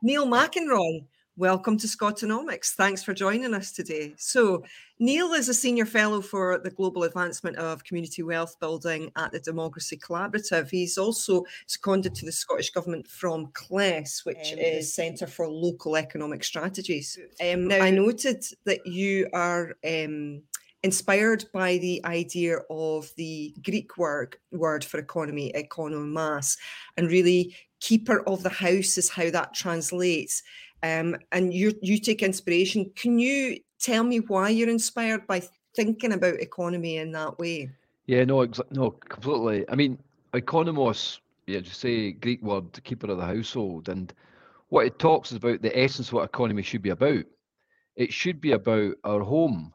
Neil McInroy, welcome to Scotonomics. Thanks for joining us today. So, Neil is a senior fellow for the global advancement of community wealth building at the Democracy Collaborative. He's also seconded to the Scottish Government from CLES, which um, is Centre for Local Economic Strategies. Um, now, I noted that you are. Um, inspired by the idea of the Greek word word for economy, economas, and really keeper of the house is how that translates. Um, and you you take inspiration. Can you tell me why you're inspired by thinking about economy in that way? Yeah, no, ex- no, completely. I mean, economos, yeah, just say Greek word, keeper of the household, and what it talks is about the essence of what economy should be about. It should be about our home.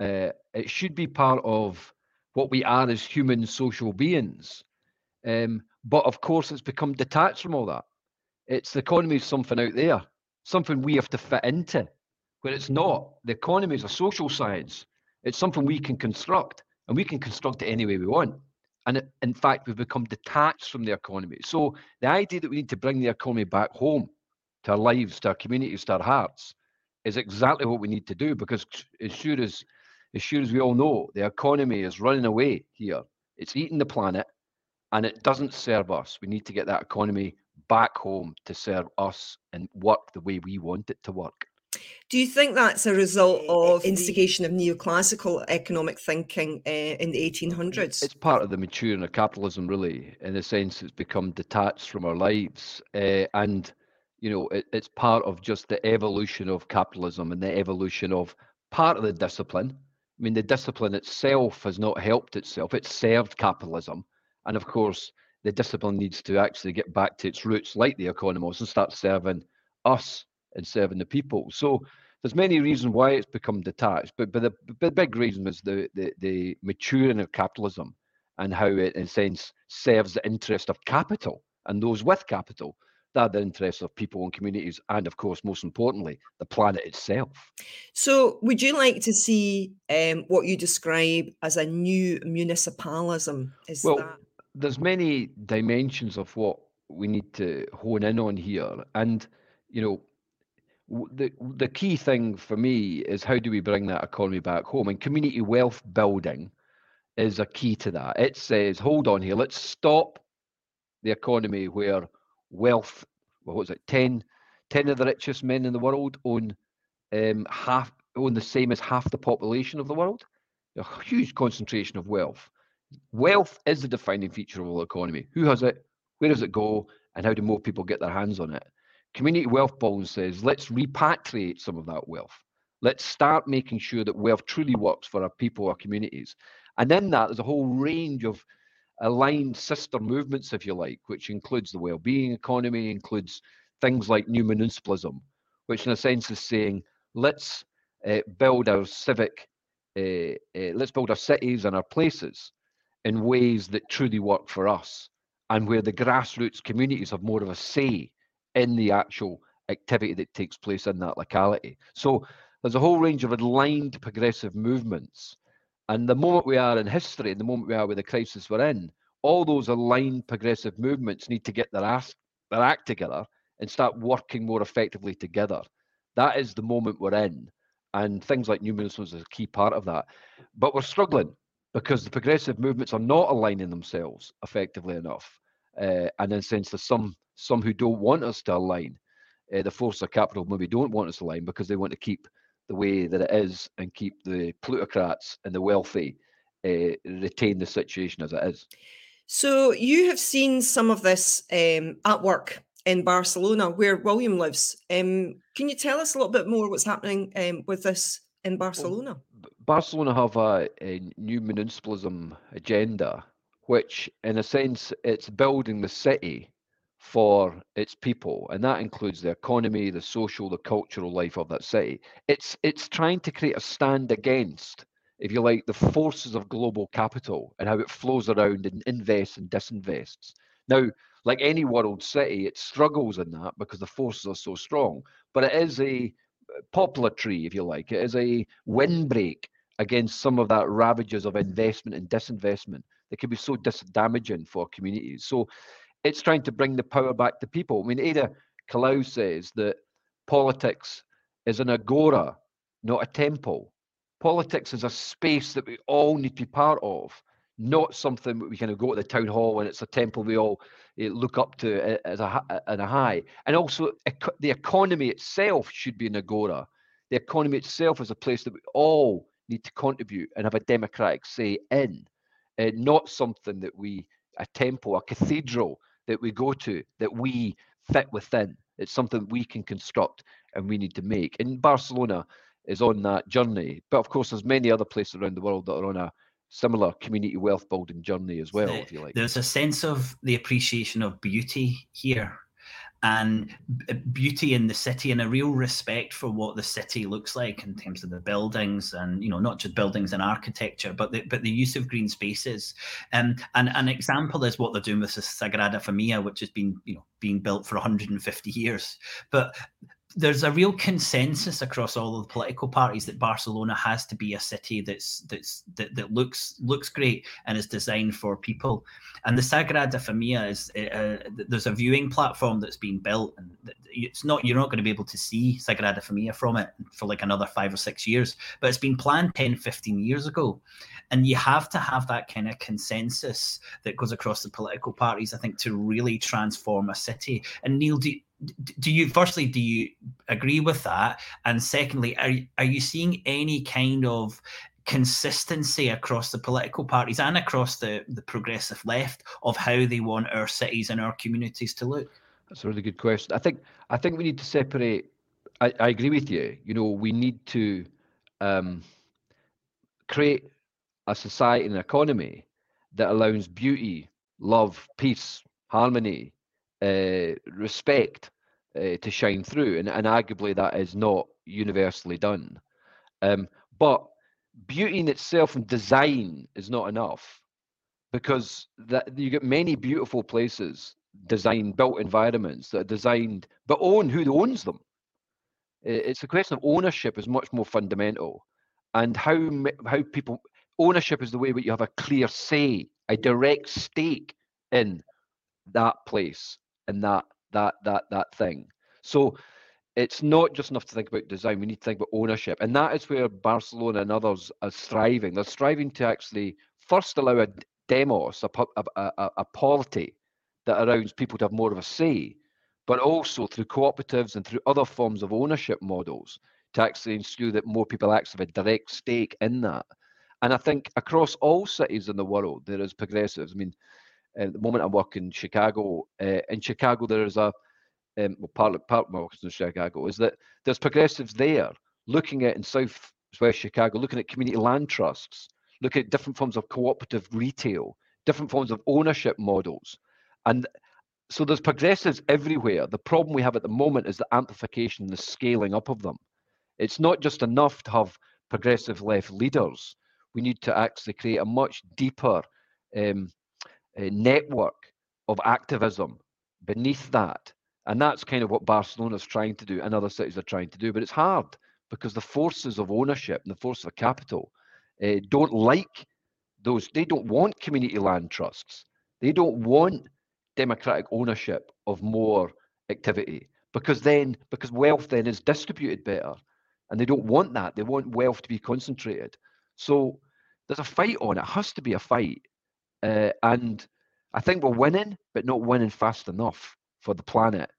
Uh, it should be part of what we are as human social beings. Um, but of course, it's become detached from all that. It's the economy is something out there, something we have to fit into, where it's not. The economy is a social science. It's something we can construct, and we can construct it any way we want. And it, in fact, we've become detached from the economy. So the idea that we need to bring the economy back home to our lives, to our communities, to our hearts, is exactly what we need to do. Because as sure as as sure as we all know, the economy is running away here. It's eating the planet and it doesn't serve us. We need to get that economy back home to serve us and work the way we want it to work. Do you think that's a result of instigation of neoclassical economic thinking uh, in the 1800s? It's part of the maturing of capitalism, really, in the sense it's become detached from our lives. Uh, and, you know, it, it's part of just the evolution of capitalism and the evolution of part of the discipline. I mean, the discipline itself has not helped itself, it's served capitalism and of course, the discipline needs to actually get back to its roots, like the economos, and start serving us and serving the people. So there's many reasons why it's become detached, but but the, the big reason is the, the the maturing of capitalism and how it, in a sense, serves the interest of capital and those with capital. That the interests of people and communities, and of course, most importantly, the planet itself. So, would you like to see um, what you describe as a new municipalism? Is well, that there's many dimensions of what we need to hone in on here, and you know, the the key thing for me is how do we bring that economy back home and community wealth building is a key to that. It says, hold on here, let's stop the economy where wealth, what was it, 10, 10 of the richest men in the world own um, half own the same as half the population of the world. A huge concentration of wealth. Wealth is the defining feature of the economy. Who has it? Where does it go? And how do more people get their hands on it? Community Wealth Bond says, let's repatriate some of that wealth. Let's start making sure that wealth truly works for our people, our communities. And in that, there's a whole range of aligned sister movements, if you like, which includes the well-being economy, includes things like new municipalism, which in a sense is saying, let's uh, build our civic, uh, uh, let's build our cities and our places in ways that truly work for us and where the grassroots communities have more of a say in the actual activity that takes place in that locality. So there's a whole range of aligned progressive movements. And the moment we are in history, and the moment we are with the crisis we're in, all those aligned progressive movements need to get their, ass, their act together and start working more effectively together. That is the moment we're in. And things like New is a key part of that. But we're struggling because the progressive movements are not aligning themselves effectively enough. Uh, and in a sense, there's some some who don't want us to align. Uh, the force of capital maybe don't want us to align because they want to keep the way that it is and keep the plutocrats and the wealthy uh, retain the situation as it is. So you have seen some of this um, at work in Barcelona, where William lives. Um, can you tell us a little bit more what's happening um, with this in Barcelona? Well, Barcelona have a, a new municipalism agenda, which, in a sense, it's building the city for its people, and that includes the economy, the social, the cultural life of that city. It's it's trying to create a stand against, if you like, the forces of global capital and how it flows around and invests and disinvests. Now, like any world city, it struggles in that because the forces are so strong. But it is a uh, poplar tree, if you like. It is a windbreak against some of that ravages of investment and disinvestment that can be so damaging for communities. So it's trying to bring the power back to people. I mean, Ada Colau says that politics is an agora, not a temple. Politics is a space that we all need to be part of, not something that we kind of go to the town hall and it's a temple we all uh, look up to as a, as a high. And also, the economy itself should be an agora. The economy itself is a place that we all need to contribute and have a democratic say in, uh, not something that we, a temple, a cathedral that we go to, that we fit within. It's something we can construct and we need to make. And Barcelona is on that journey. But of course, there's many other places around the world that are on a similar community wealth building journey as well, if you like. There's a sense of the appreciation of beauty here and beauty in the city and a real respect for what the city looks like in terms of the buildings and you know not just buildings and architecture but the, but the use of green spaces. Um, and an example is what they're doing with the Sagrada Familia which has been you know being built for 150 years. But there's a real consensus across all of the political parties that Barcelona has to be a city that's that's that, that looks looks great and is designed for people. And the Sagrada Familia is uh, uh there's a viewing platform that's been built, and it's not you're not going to be able to see Sagrada Familia from it for like another five or six years, but it's been planned 10, 15 years ago, and you have to have that kind of consensus that goes across the political parties, I think, to really transform a city. And Neil, do do you firstly do you agree with that? And secondly are, are you seeing any kind of consistency across the political parties and across the, the progressive left of how they want our cities and our communities to look? That's a really good question. I think i think we need to separate i, I agree with you. You know we need to um, create a society and economy that allows beauty love peace harmony uh, respect uh, to shine through, and, and arguably that is not universally done. Um, but beauty in itself and design is not enough because that you get many beautiful places designed built environments that are designed but own who owns them it's a question of ownership is much more fundamental and how how people ownership is the way that you have a clear say a direct stake in that place and that that that that thing. So it's not just enough to think about design. We need to think about ownership, and that is where Barcelona and others are striving. They're striving to actually first allow a demos, a, a, a, a polity that allows people to have more of a say, but also through cooperatives and through other forms of ownership models to actually ensure that more people actually have a direct stake in that. And I think across all cities in the world, there is progressives. I mean, at the moment, I work in Chicago. Uh, in Chicago, there is a um, well, part of, part of my work in Chicago is that there's progressives there looking at in South West Chicago, looking at community land trusts, looking at different forms of cooperative retail, different forms of ownership models, and so there's progressives everywhere. The problem we have at the moment is the amplification, the scaling up of them. It's not just enough to have progressive left leaders. We need to actually create a much deeper um, network of activism beneath that. And that's kind of what Barcelona's trying to do and other cities are trying to do. But it's hard because the forces of ownership and the force of capital uh, don't like those. They don't want community land trusts. They don't want democratic ownership of more activity because then, because wealth then is distributed better. And they don't want that. They want wealth to be concentrated. So there's a fight on it has to be a fight. Uh, and I think we're winning, but not winning fast enough for the planet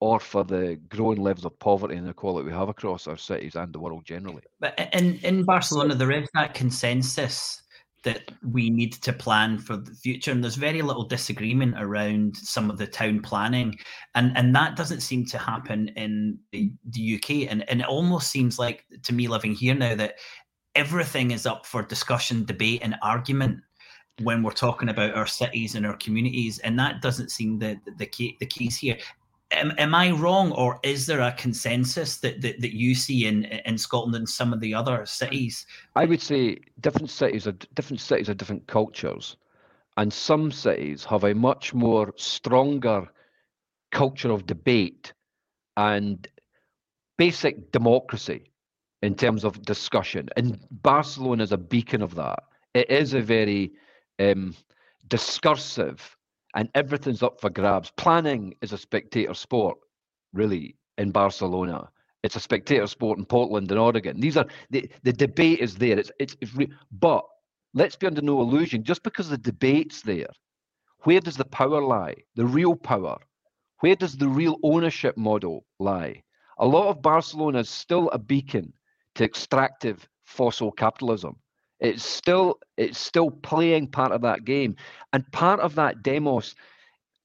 or for the growing levels of poverty and inequality we have across our cities and the world generally. But in, in Barcelona, there is that consensus that we need to plan for the future and there's very little disagreement around some of the town planning. And and that doesn't seem to happen in the, the UK and and it almost seems like to me living here now that everything is up for discussion debate and argument when we're talking about our cities and our communities, and that doesn't seem the the, key, the case here. Am, am I wrong, or is there a consensus that, that, that you see in in Scotland and some of the other cities? I would say different cities are different cities are different cultures, and some cities have a much more stronger culture of debate and basic democracy in terms of discussion. And Barcelona is a beacon of that. It is a very um, discursive, and everything's up for grabs. Planning is a spectator sport, really, in Barcelona. It's a spectator sport in Portland and Oregon. These are the, the debate is there. It's it's, it's re- but let's be under no illusion. Just because the debate's there, where does the power lie? The real power. Where does the real ownership model lie? A lot of Barcelona is still a beacon to extractive fossil capitalism. It's still it's still playing part of that game, and part of that demos.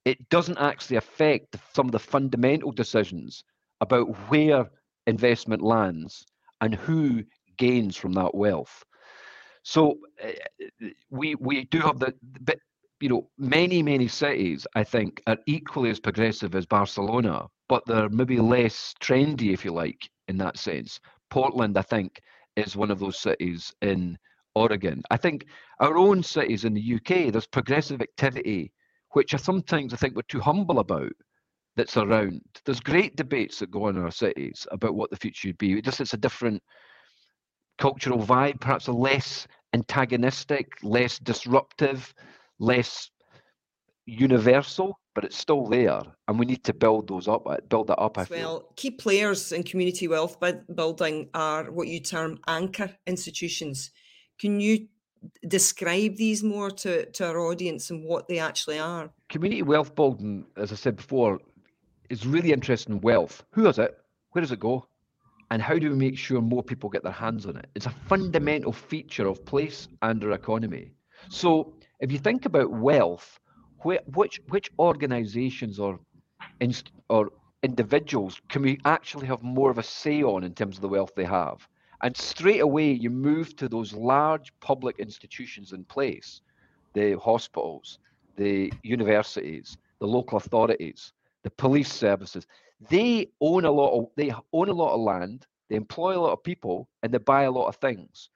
It doesn't actually affect some of the fundamental decisions about where investment lands and who gains from that wealth. So uh, we we do have the but you know many many cities I think are equally as progressive as Barcelona, but they're maybe less trendy if you like in that sense. Portland I think is one of those cities in Oregon. I think our own cities in the UK there's progressive activity which I sometimes I think we're too humble about that's around. There's great debates that go on in our cities about what the future should be. It just it's a different cultural vibe, perhaps a less antagonistic, less disruptive, less universal, but it's still there, and we need to build those up. Uh, build that up. I well, feel. key players in community wealth building are what you term anchor institutions. Can you describe these more to, to our audience and what they actually are? Community wealth building, as I said before, is really interested in wealth. Who is it? Where does it go? And how do we make sure more people get their hands on it? It's a fundamental feature of place and our economy. So if you think about wealth, which which organisations or or individuals can we actually have more of a say on in terms of the wealth they have? And straight away, you move to those large public institutions in place the hospitals, the universities, the local authorities, the police services, they own a lot of they own a lot of land, they employ a lot of people, and they buy a lot of things.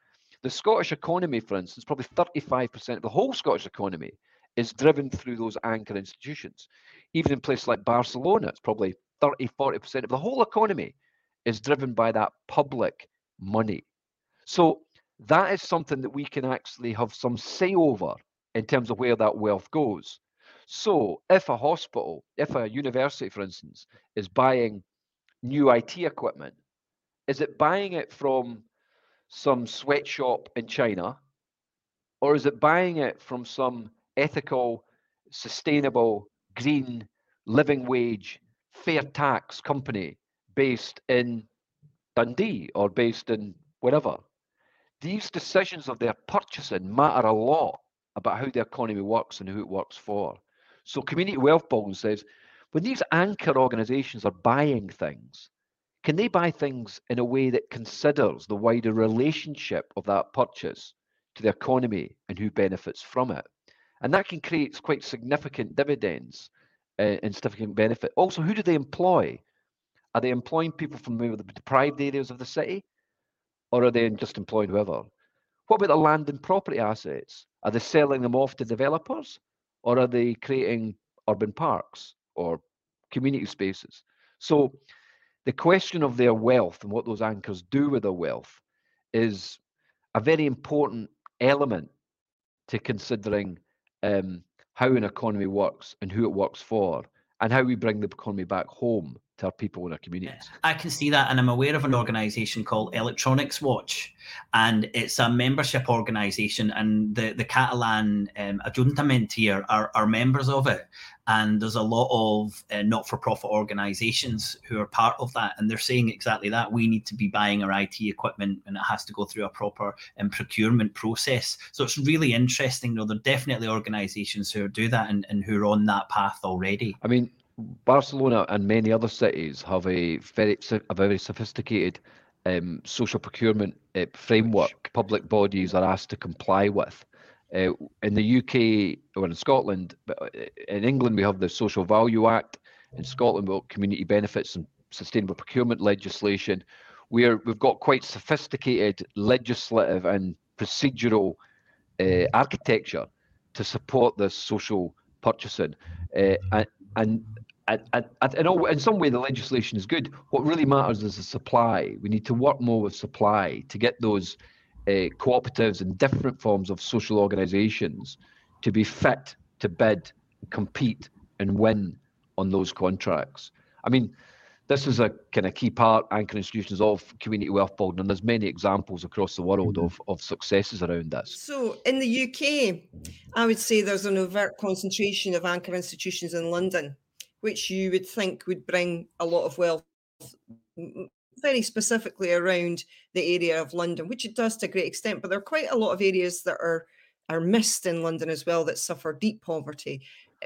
The Scottish economy, for instance, probably 35% of the whole Scottish economy is driven through those anchor institutions. Even in places like Barcelona, it's probably 30, 40% of the whole economy is driven by that public money. So that is something that we can actually have some say over in terms of where that wealth goes. So if a hospital, if a university, for instance, is buying new IT equipment, is it buying it from some sweatshop in China, or is it buying it from some ethical, sustainable, green, living wage, fair tax company based in Dundee or based in wherever? These decisions of their purchasing matter a lot about how the economy works and who it works for. So community wealth building says when these anchor organizations are buying things, can they buy things in a way that considers the wider relationship of that purchase to the economy and who benefits from it? And that can create quite significant dividends uh, and significant benefit. Also, who do they employ? Are they employing people from the deprived areas of the city? Or are they just employing whoever? What about the land and property assets? Are they selling them off to developers? or are they creating urban parks or community spaces? So the question of their wealth and what those anchors do with their wealth is a very important element to considering um, how an economy works and who it works for and how we bring the economy back home to our people in our communities. I can see that, and I'm aware of an organisation called Electronics Watch, and it's a membership organisation, and the the Catalan um, Ajuntament here are, are members of it, and there's a lot of uh, not-for-profit organisations who are part of that, and they're saying exactly that we need to be buying our IT equipment, and it has to go through a proper um, procurement process. So it's really interesting. You know, there are definitely organisations who do that and, and who are on that path already. I mean, Barcelona and many other cities have a very a very sophisticated um, social procurement uh, framework. Public bodies are asked to comply with. Uh, in the UK or in Scotland, but uh, in England we have the Social Value Act. In Scotland, we have got community benefits and sustainable procurement legislation. Where we've got quite sophisticated legislative and procedural uh, architecture to support this social purchasing, uh, and, and in some way, the legislation is good. What really matters is the supply. We need to work more with supply to get those uh, cooperatives and different forms of social organisations to be fit to bid, compete, and win on those contracts. I mean, this is a kind of key part, anchor institutions of community wealth building, and there's many examples across the world mm-hmm. of, of successes around this. So in the UK, I would say there's an overt concentration of anchor institutions in London, which you would think would bring a lot of wealth very specifically around the area of London, which it does to a great extent, but there are quite a lot of areas that are are missed in London as well that suffer deep poverty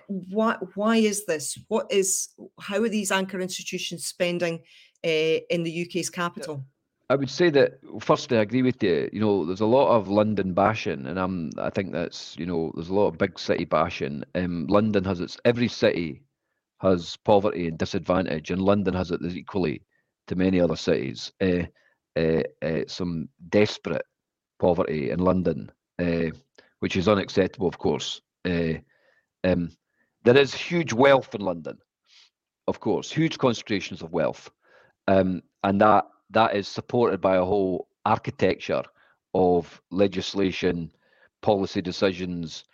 why why is this? What is how are these anchor institutions spending uh, in the UK's capital? I would say that firstly, I agree with you. You know, there's a lot of London bashing, and I'm I think that's you know there's a lot of big city bashing. Um, London has its every city has poverty and disadvantage, and London has it equally to many other cities. Uh, uh, uh, some desperate poverty in London, which is unacceptable, of course. Um, there is huge wealth in London, of course, huge concentrations of wealth, um, and that that is supported by a whole architecture of legislation, policy decisions,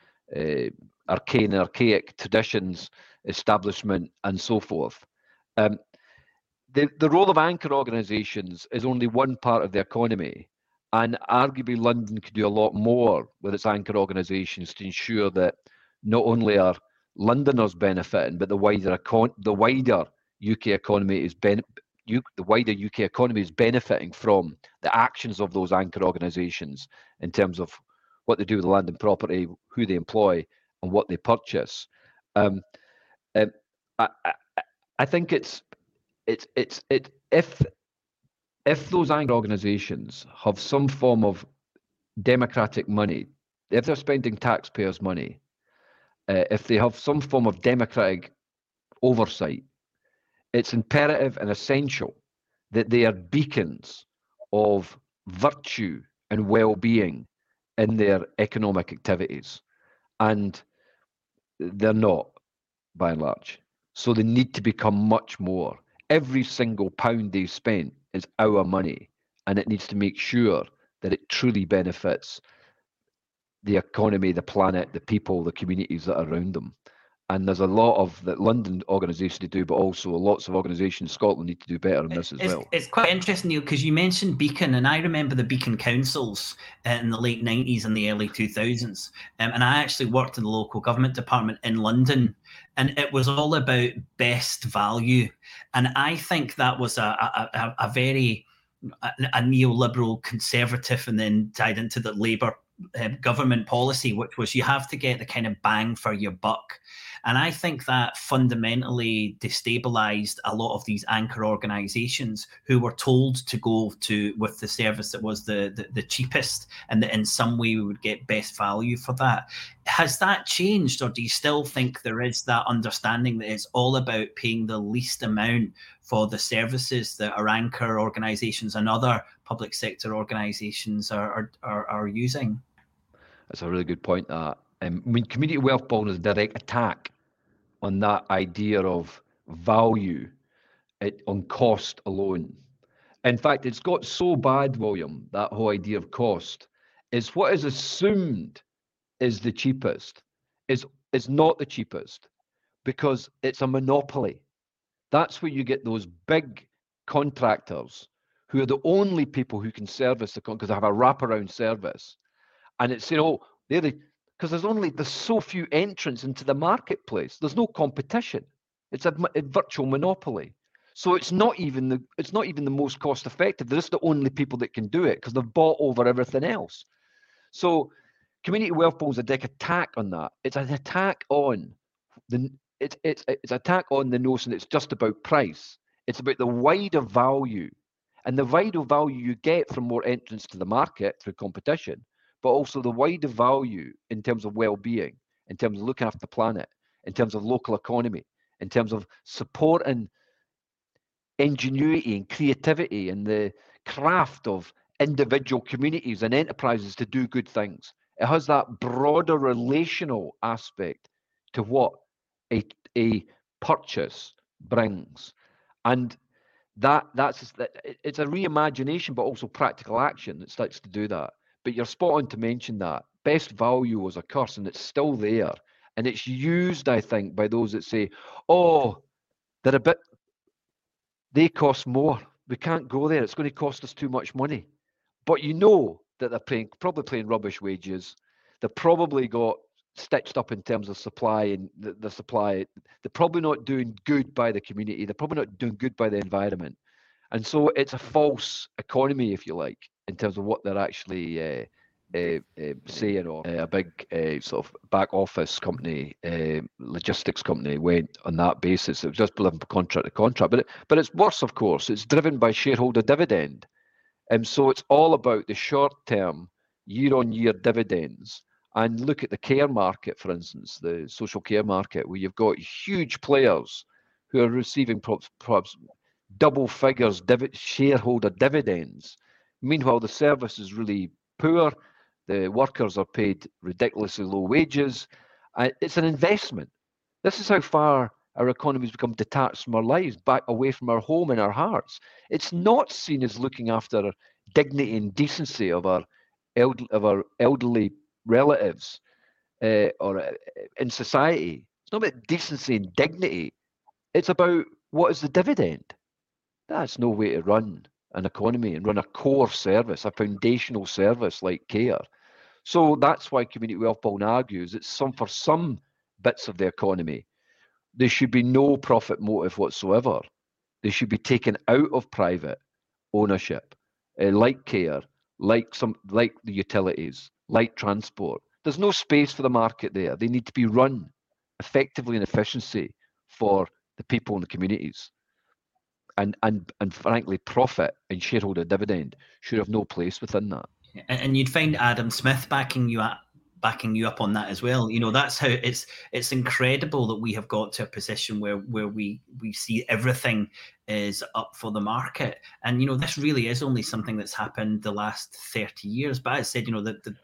arcane, archaic traditions, establishment, and so forth. Um, the, the role of anchor organisations is only one part of the economy, and arguably London could do a lot more with its anchor organisations to ensure that not only are Londoners benefiting, but the wider econ- the wider UK economy is ben- U- the wider UK economy is benefiting from the actions of those anchor organisations in terms of what they do with the land and property, who they employ, and what they purchase. Um, um, I, I, I think it's it's it's it if if those anchor organisations have some form of democratic money, if they're spending taxpayers' money, uh, if they have some form of democratic oversight, it's imperative and essential that they are beacons of virtue and well-being in their economic activities, and they're not, by and large. So they need to become much more. Every single pound they spent is our money, and it needs to make sure that it truly benefits the economy, the planet, the people, the communities that are around them. And there's a lot of that London organisation to do, but also lots of organisations in Scotland need to do better on this as it's, well. It's quite interesting, Neil, because you mentioned Beacon, and I remember the Beacon councils in the late 90s and the early 2000s. Um, and I actually worked in the local government department in London, and it was all about best value. And I think that was a, a, a, a very a, a neoliberal conservative and then tied into the Labour um, government policy, which was you have to get the kind of bang for your buck. And I think that fundamentally destabilized a lot of these anchor organizations who were told to go to with the service that was the, the, the cheapest and that in some way we would get best value for that. Has that changed, or do you still think there is that understanding that it's all about paying the least amount for the services that our anchor organizations and other public sector organizations are, are, are, using? That's a really good point. That um, I mean, community wealth building is a direct attack on that idea of value it, on cost alone. In fact, it's got so bad, William, that whole idea of cost is what is assumed is the cheapest is is not the cheapest because it's a monopoly. That's where you get those big contractors who are the only people who can service the because they have a wraparound service. And it's you oh, know they're the because there's only there's so few entrants into the marketplace. There's no competition. It's a, a, virtual monopoly. So it's not even the it's not even the most cost effective. They're just the only people that can do it because they've bought over everything else. So community wealth is a dick attack on that. It's an attack on the it's it's it's attack on the notion it's just about price. It's about the wider value and the wider value you get from more entrance to the market through competition but also the wider value in terms of well-being, in terms of looking after the planet, in terms of local economy, in terms of supporting ingenuity and creativity and the craft of individual communities and enterprises to do good things. It has that broader relational aspect to what a, a purchase brings. And that that's it's a reimagination, but also practical action that starts to do that. But you're spot on to mention that best value was a curse, and it's still there, and it's used, I think, by those that say, "Oh, they're a bit, they cost more. We can't go there. It's going to cost us too much money." But you know that they're paying probably paying rubbish wages. They've probably got stitched up in terms of supply and the, the supply. They're probably not doing good by the community. They're probably not doing good by the environment. And so it's a false economy, if you like, in terms of what they're actually uh, uh, uh, saying. Or uh, a big uh, sort of back office company, uh, logistics company, went on that basis. It was just living contract to contract. But it, but it's worse, of course. It's driven by shareholder dividend, and so it's all about the short term, year on year dividends and look at the care market, for instance, the social care market, where you've got huge players who are receiving perhaps, perhaps double figures div- shareholder dividends. Meanwhile, the service is really poor. The workers are paid ridiculously low wages. Uh, it's an investment. This is how far our economy has become detached from our lives, back away from our home and our hearts. It's not seen as looking after dignity and decency of our, eld- of our elderly relatives uh, or uh, in society. It's not about decency and dignity. It's about what is the dividend. That's no way to run an economy and run a core service, a foundational service like care. So that's why Community Wealth Building argues it's some for some bits of the economy. There should be no profit motive whatsoever. They should be taken out of private ownership, uh, like care, like some like the utilities, like transport. There's no space for the market there. They need to be run effectively and efficiency for the people and the communities. And and and frankly, profit and shareholder dividend should have no place within that. And you'd find Adam Smith backing you up backing you up on that as well. You know, that's how it's it's incredible that we have got to a position where where we we see everything is up for the market. And you know, this really is only something that's happened the last 30 years. But I said, you know, the, the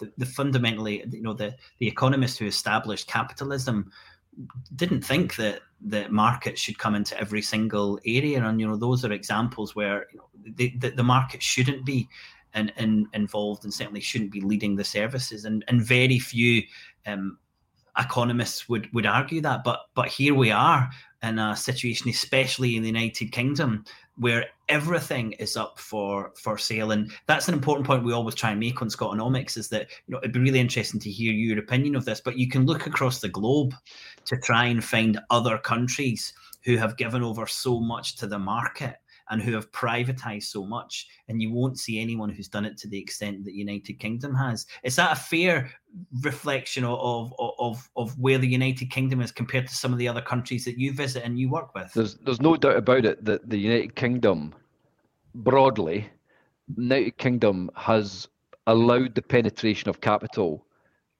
the, the fundamentally, you know, the the economists who established capitalism didn't think that the markets should come into every single area, and you know, those are examples where you know, the, the, the market shouldn't be in, in, involved and certainly shouldn't be leading the services, and and very few. Um, economists would would argue that but but here we are in a situation especially in the united kingdom where everything is up for for sale. And that's an important point we always try and make on Scotonomics is that you know it'd be really interesting to hear your opinion of this but you can look across the globe to try and find other countries who have given over so much to the market and who have privatized so much and you won't see anyone who's done it to the extent that the united kingdom has is that a fair reflection of of of, of where the united kingdom is compared to some of the other countries that you visit and you work with there's there's no doubt about it that the united kingdom broadly united kingdom has allowed the penetration of capital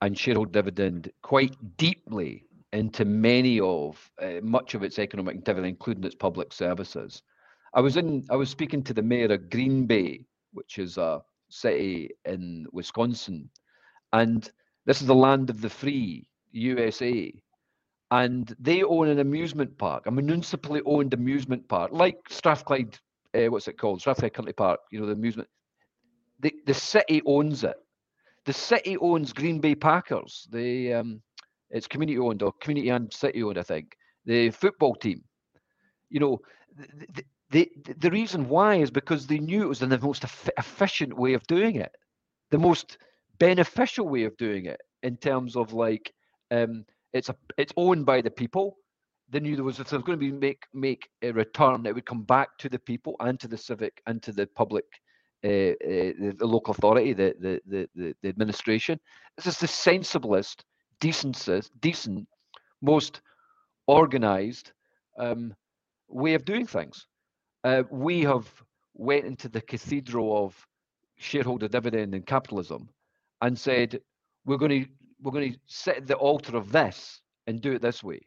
and shareholder dividend quite deeply into many of uh, much of its economic activity, including its public services. I was in. I was speaking to the mayor of Green Bay, which is a city in Wisconsin, and this is the land of the free, USA, and they own an amusement park, a municipally owned amusement park, like Strathclyde. Uh, what's it called? Strathclyde Country Park. You know the amusement. The the city owns it. The city owns Green Bay Packers. The um, it's community owned or community and city owned, I think. The football team. You know, the, the, the reason why is because they knew it was the most efficient way of doing it, the most beneficial way of doing it in terms of like um, it's a it's owned by the people. They knew there was if there was going to be make make a return, it would come back to the people and to the civic and to the public, uh, uh, the, the, local authority, the, the the the the administration. This is the sensiblest, decentest, decent, most organized um, way of doing things uh, we have went into the cathedral of shareholder dividend and capitalism and said we're going to we're going to at the altar of this and do it this way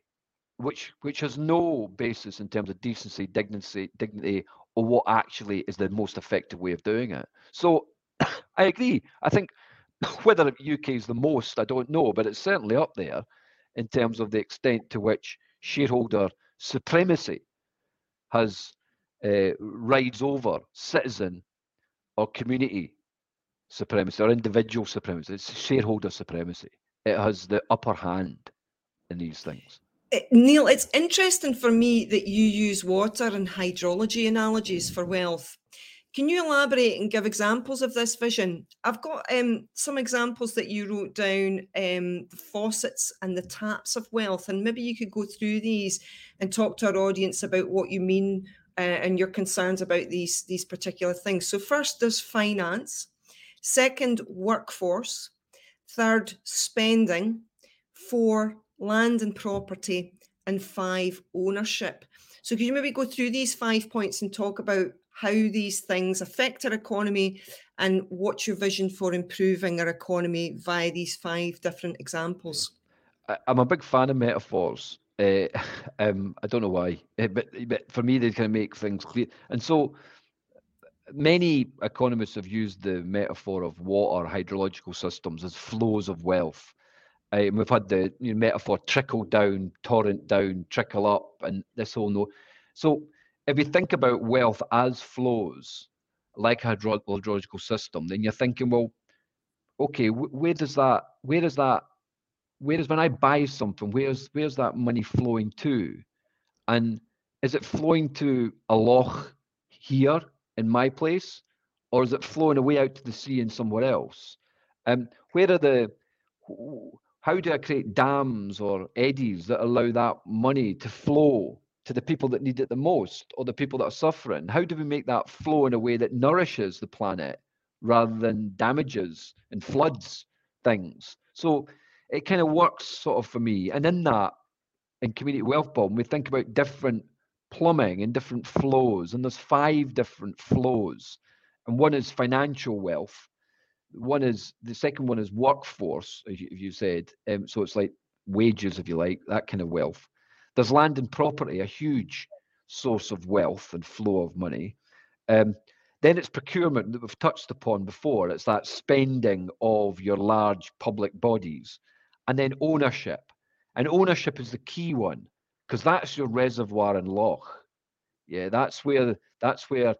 which which has no basis in terms of decency dignity dignity or what actually is the most effective way of doing it. So i agree. I think whether uk is the most i don't know but it's certainly up there in terms of the extent to which shareholder supremacy has uh, rides over citizen or community supremacy or individual supremacy. It's shareholder supremacy. It has the upper hand in these things. Eh, Neil, it's interesting for me that you use water and hydrology analogies for wealth. Can you elaborate and give examples of this vision? I've got um, some examples that you wrote down um, the faucets and the taps of wealth, and maybe you could go through these and talk to our audience about what you mean and your concerns about these, these particular things. So, first, there's finance, second, workforce, third, spending, four, land and property, and five, ownership. So, could you maybe go through these five points and talk about how these things affect our economy and what's your vision for improving our economy via these five different examples? I'm a big fan of metaphors. Uh, um, I don't know why, eh, but, but for me, they kind of make things clear. And so many economists have used the metaphor of water hydrological systems as flows of wealth. Uh, we've had the you know, metaphor trickle down, torrent down, trickle up, and this whole no. So if you think about wealth as flows, like a hydrological system, then you're thinking, well, okay, where does that, where does that, where is when I buy something, where's where's that money flowing to, and is it flowing to a loch here in my place, or is it flowing away out to the sea and somewhere else? Um, where are the how do I create dams or eddies that allow that money to flow to the people that need it the most or the people that are suffering? How do we make that flow in a way that nourishes the planet rather than damages and floods things? So it kind of works sort of for me. And in that, in community wealth bomb, we think about different plumbing and different flows, and there's five different flows. And one is financial wealth. One is the second one is workforce, as you, as you said. Um, so it's like wages, if you like, that kind of wealth. There's land and property, a huge source of wealth and flow of money. Um, then it's procurement that we've touched upon before. It's that spending of your large public bodies. And then ownership. And ownership is the key one because that's your reservoir and loch. Yeah, that's where that's where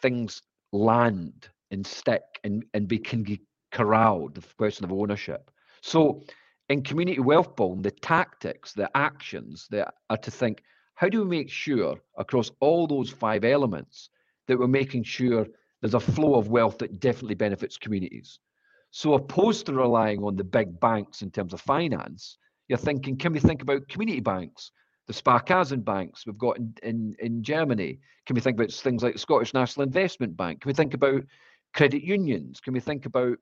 things land and stick and, and be, can be corralled, the question of ownership. So in community wealth building, the tactics, the actions that are to think, how do we make sure across all those five elements that we're making sure there's a flow of wealth that definitely benefits communities? So opposed to relying on the big banks in terms of finance, you're thinking, can we think about community banks, the Sparkassen banks we've got in, in, in Germany? Can we think about things like the Scottish National Investment Bank? Can we think about credit unions? Can we think about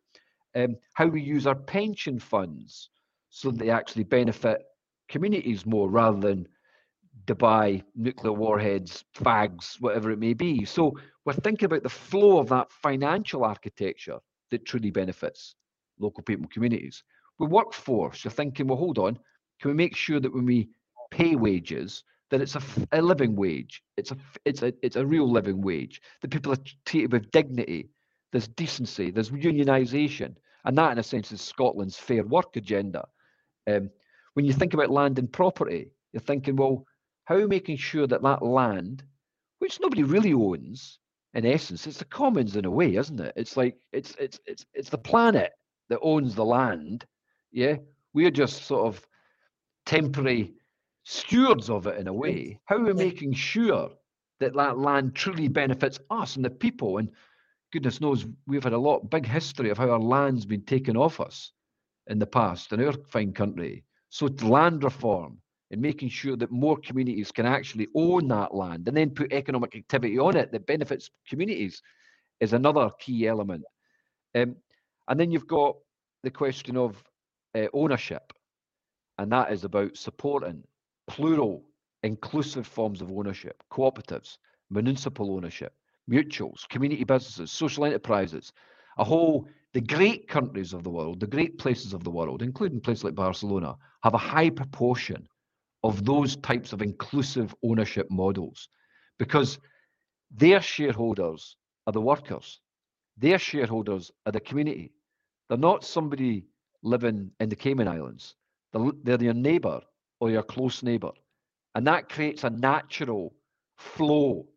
um, how we use our pension funds so that they actually benefit communities more rather than Dubai, nuclear warheads, fags, whatever it may be. So we're thinking about the flow of that financial architecture that truly benefits local people communities. With workforce, you're thinking, well, hold on, can we make sure that when we pay wages, that it's a, a living wage, it's a it's a it's a real living wage, that people are treated with dignity, there's decency, there's unionisation, and that, in a sense, is Scotland's fair work agenda. Um, when you think about land and property, you're thinking, well, how making sure that that land, which nobody really owns, in essence, it's the commons in a way, isn't it? It's like it's it's it's it's the planet that owns the land. Yeah, we're just sort of temporary stewards of it in a way. How are we making sure that that land truly benefits us and the people? And goodness knows, we've had a lot big history of how our land's been taken off us in the past in our fine country. So land reform and making sure that more communities can actually own that land and then put economic activity on it that benefits communities is another key element. Um, and then you've got the question of uh, ownership, and that is about supporting plural, inclusive forms of ownership, cooperatives, municipal ownership, mutuals, community businesses, social enterprises, a whole the great countries of the world, the great places of the world, including places like Barcelona, have a high proportion of those types of inclusive ownership models because their shareholders are the workers, their shareholders are the community. They're not somebody living in the Cayman Islands, they're, they're your neighbour or your close neighbour. And that creates a natural flow,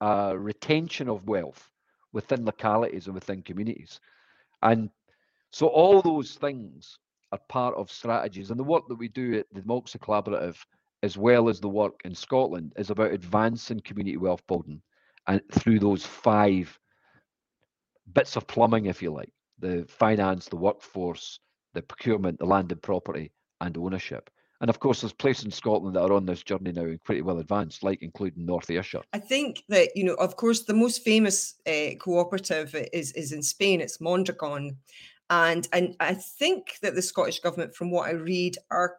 uh, retention of wealth within localities and within communities. And so all those things are part of strategies. And the work that we do at the Democracy Collaborative, as well as the work in Scotland, is about advancing community wealth building and through those five bits of plumbing, if you like, the finance, the workforce, the procurement, the landed property, and ownership. And of course, there's places in Scotland that are on this journey now and pretty well advanced, like including North Ayrshire. I think that, you know, of course, the most famous uh, cooperative is, is in Spain, it's Mondragon. And, and I think that the Scottish Government, from what I read, are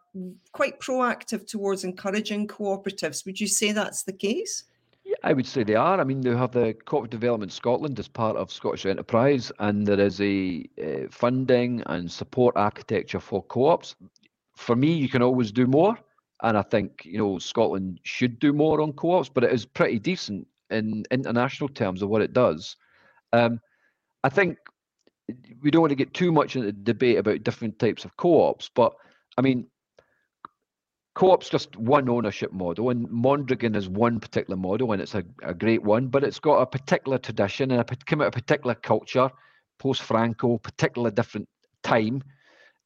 quite proactive towards encouraging cooperatives. Would you say that's the case? Yeah, I would say they are. I mean, they have the Cooperative Development Scotland as part of Scottish Enterprise, and there is a uh, funding and support architecture for co-ops. For me, you can always do more, and I think you know Scotland should do more on co-ops, but it is pretty decent in international terms of what it does. Um, I think we don't want to get too much into the debate about different types of co-ops, but I mean, co-op's just one ownership model, and Mondragon is one particular model, and it's a, a great one, but it's got a particular tradition and a came out a particular culture, post Franco, particular different time.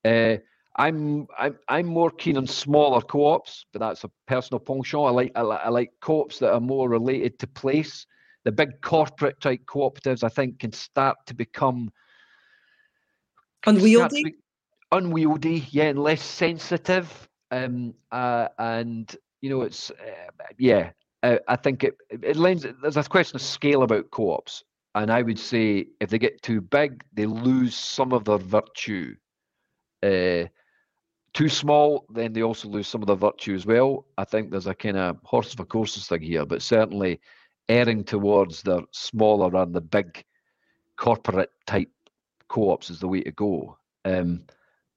Uh, I'm I'm I'm more keen on smaller co-ops, but that's a personal penchant. I like I, like, I like co-ops that are more related to place. The big corporate type cooperatives, I think, can start to become unwieldy. Unwieldy, yeah, and less sensitive. Um, uh, and you know, it's uh, yeah. Uh, I think it it lends. There's a question of scale about co-ops, and I would say if they get too big, they lose some of their virtue. Uh, too small, then they also lose some of their virtue as well. I think there's a kind of horse for courses thing here, but certainly erring towards the smaller and the big corporate type co-ops is the way to go. Um,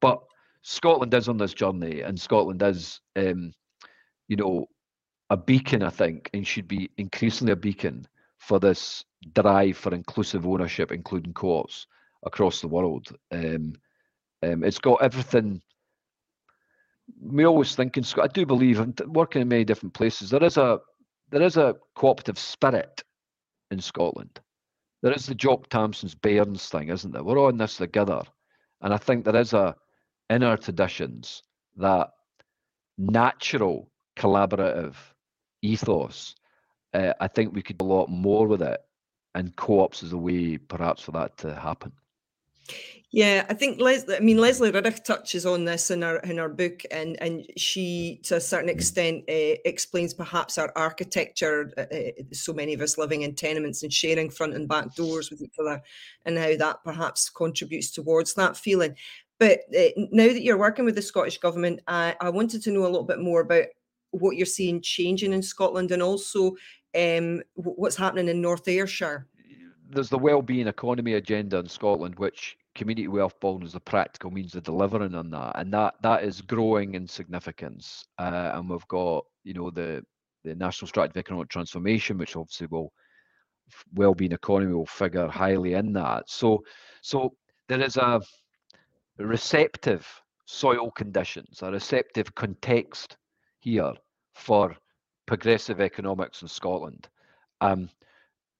but Scotland is on this journey, and Scotland is, um, you know, a beacon, I think, and should be increasingly a beacon for this drive for inclusive ownership, including co-ops across the world. Um, um, it's got everything. We always think in Scotland. I do believe, and working in many different places, there is a there is a cooperative spirit in Scotland. There is the Jock Tamson's Bairns thing, isn't there? We're all in this together, and I think there is a in our traditions that natural collaborative ethos. Uh, I think we could do a lot more with it, and co-ops is a way, perhaps, for that to happen. Yeah, I think Lesley. I mean, Lesley Riddoch touches on this in her in her book, and and she, to a certain extent, uh, explains perhaps our architecture. Uh, so many of us living in tenements and sharing front and back doors with each other, and how that perhaps contributes towards that feeling. But uh, now that you're working with the Scottish Government, I, I wanted to know a little bit more about what you're seeing changing in Scotland and also um, what's happening in North Ayrshire. There's the well-being economy agenda in Scotland, which community wealth building is the practical means of delivering on that, and that that is growing in significance. Uh, and we've got you know the the National Strategy of Economic Transformation, which obviously will well-being economy will figure highly in that. So so there is a receptive soil conditions, a receptive context here for progressive economics in Scotland. Um,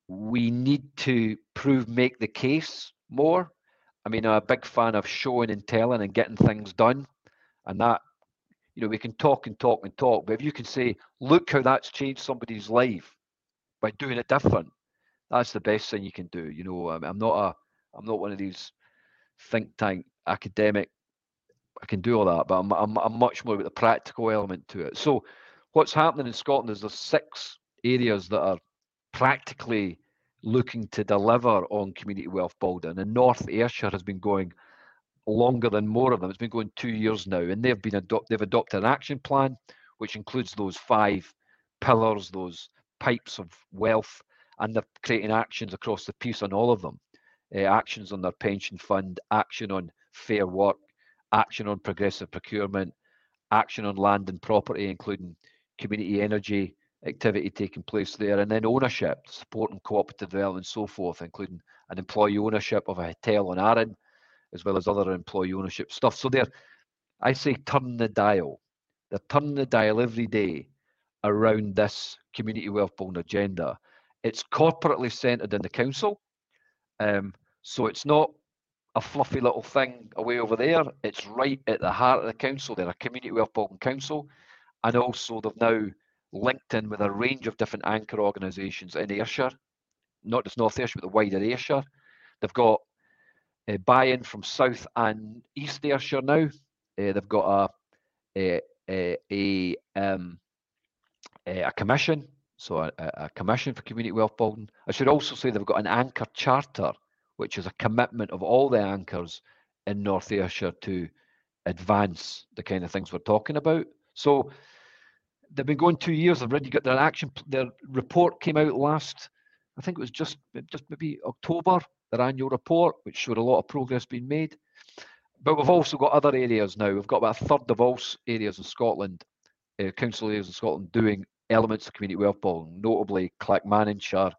we need to prove, make the case more. I mean, I'm a big fan of showing and telling and getting things done. And that, you know, we can talk and talk and talk, but if you can say, look how that's changed somebody's life by doing it different, that's the best thing you can do. You know, I'm not a, I'm not one of these think tank academic. I can do all that, but I'm, I'm, I'm much more about the practical element to it. So, what's happening in Scotland is there's six areas that are practically looking to deliver on community wealth building, and North Ayrshire has been going longer than more of them. It's been going two years now, and they've been adopt they've adopted an action plan which includes those five pillars, those pipes of wealth, and they're creating actions across the piece on all of them. Uh, actions on their pension fund, action on fair work, action on progressive procurement, action on land and property, including community energy activity taking place there, and then ownership, supporting cooperative development and so forth, including an employee ownership of a hotel on Arran, as well as other employee ownership stuff. So they're, I say, turn the dial. They're turning the dial every day around this community wealth building agenda. It's corporately centred in the council. Um, so it's not a fluffy little thing away over there. It's right at the heart of the council. They're a community wealth building council. And also they've now linked in with a range of different anchor organisations in Ayrshire, not just North Ayrshire, but the wider Ayrshire. They've got uh, buy-in from South and East Ayrshire now. Uh, they've got a a, a, um, a, a commission, so a, a, commission for community wealth building. I should also say they've got an anchor charter, which is a commitment of all the anchors in North Ayrshire to advance the kind of things we're talking about. So they've been going two years. They've already got their action. Their report came out last, I think it was just just maybe October. Their annual report, which showed a lot of progress being made. But we've also got other areas now. We've got about a third of all areas in Scotland, uh, council areas in Scotland, doing elements of community wealth building, notably Clackmannanshire,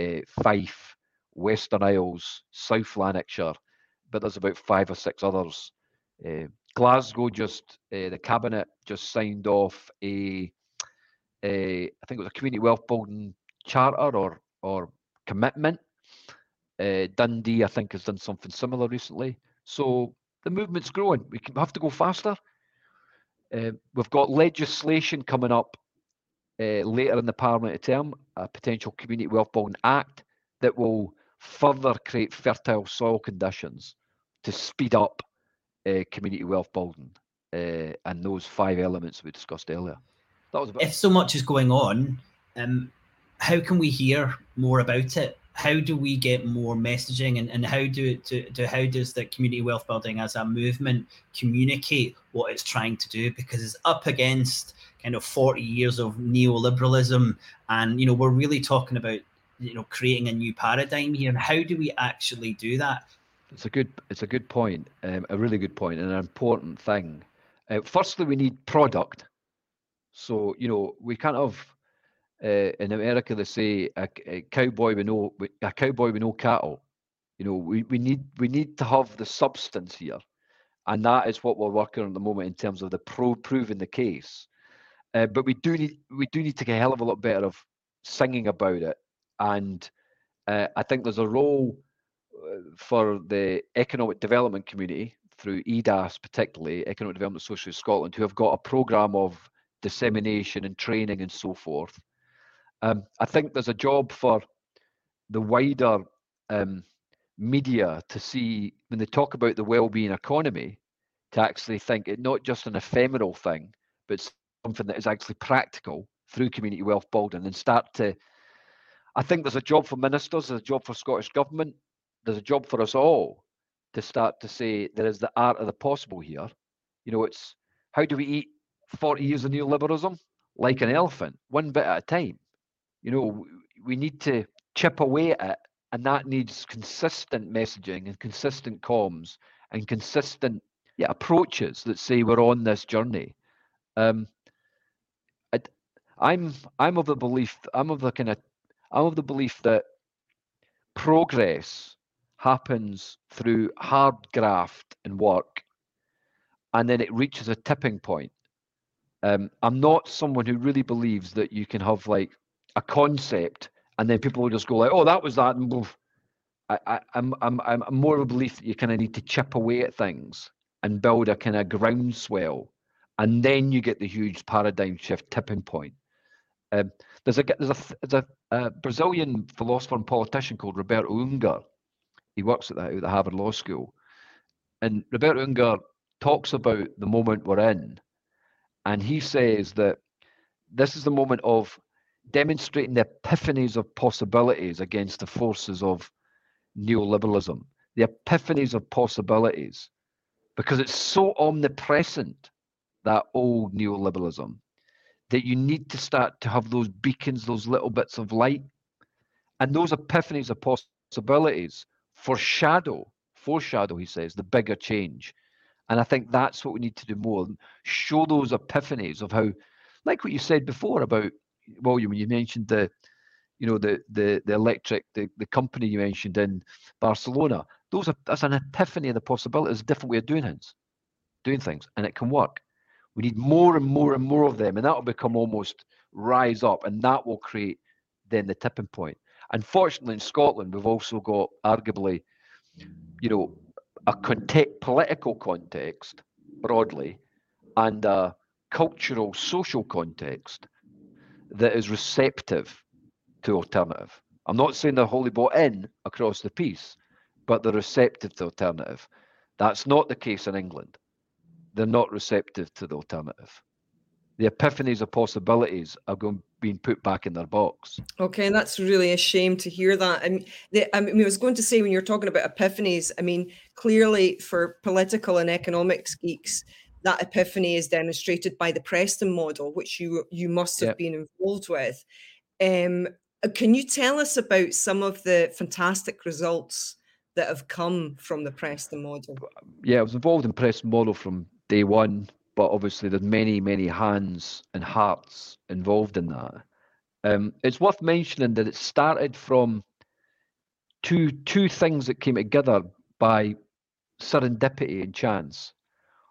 uh, Fife, Western Isles, South Lanarkshire. But there's about five or six others. Uh, Glasgow just uh, the cabinet just signed off a, a I think it was a community wealth building charter or or commitment. Uh, Dundee I think has done something similar recently. So the movement's growing. We have to go faster. Uh, we've got legislation coming up later in the parliamentary term, a potential community wealth building act that will further create fertile soil conditions to speed up uh, community wealth building uh, and those five elements we discussed earlier. That was about- if so much is going on, um, how can we hear more about it? How do we get more messaging, and, and how do, to, to how does the community wealth building as a movement communicate what it's trying to do? Because it's up against kind of 40 years of neoliberalism, and you know we're really talking about you know creating a new paradigm here. And how do we actually do that? It's a good. It's a good point. Um, a really good point, and an important thing. Uh, firstly, we need product. So you know, we can't have uh, in America they say a, a, cowboy with no a cowboy with no cattle. You know, we, we need we need to have the substance here, and that is what we're working on at the moment in terms of the pro proving the case. Uh, but we do need we do need to get a hell of a lot better of singing about it, and uh, I think there's a role for the economic development community through EDAS, particularly Economic Development Association Scotland, who have got a programme of dissemination and training and so forth. Um, I think there's a job for the wider um, media to see when they talk about the well-being economy, to actually think it not just an ephemeral thing, but something that is actually practical through community wealth building and start to. I think there's a job for ministers, there's a job for Scottish government there's a job for us all to start to say there is the art of the possible here. You know, it's how do we eat 40 years of neoliberalism like an elephant, one bit at a time? You know, we need to chip away at it, and that needs consistent messaging and consistent comms and consistent yeah, approaches that say we're on this journey. Um, I, I'm I'm of the belief I'm of the kind of I'm of the belief that progress happens through hard graft and work, and then it reaches a tipping point. Um, I'm not someone who really believes that you can have like a concept and then people will just go like, "Oh, that was that," and I, I, I'm I'm I'm more of a belief that you kind of need to chip away at things and build a kind of groundswell, and then you get the huge paradigm shift tipping point. Um, there's a there's a there's a, a Brazilian philosopher and politician called Roberto Unger he works at the, at the Harvard Law School. And Roberto Unger talks about the moment we're in. And he says that this is the moment of demonstrating the epiphanies of possibilities against the forces of neoliberalism, the epiphanies of possibilities, because it's so omnipresent, that old neoliberalism, that you need to start to have those beacons, those little bits of light. And those epiphanies of possibilities foreshadow, foreshadow, he says, the bigger change. And I think that's what we need to do more. Show those epiphanies of how, like what you said before about, well, you, you mentioned the, you know, the the the electric, the, the company you mentioned in Barcelona. Those are that's an epiphany of the possibilities, a different way of doing things, doing things, and it can work. We need more and more and more of them, and that will become almost rise up, and that will create then the tipping point. Unfortunately, in Scotland, we've also got arguably, you know, a context, political context broadly and a cultural, social context that is receptive to alternative. I'm not saying they're wholly bought in across the piece, but they're receptive to alternative. That's not the case in England. They're not receptive to the alternative. The epiphanies of possibilities are going being put back in their box. Okay, and that's really a shame to hear that. I mean, the, I mean, I was going to say when you're talking about epiphanies, I mean, clearly for political and economics geeks, that epiphany is demonstrated by the Preston model, which you you must have yep. been involved with. Um, can you tell us about some of the fantastic results that have come from the Preston model? Yeah, I was involved in Preston model from day one, but obviously there's many, many hands and hearts involved in that. Um, it's worth mentioning that it started from two two things that came together by serendipity and chance.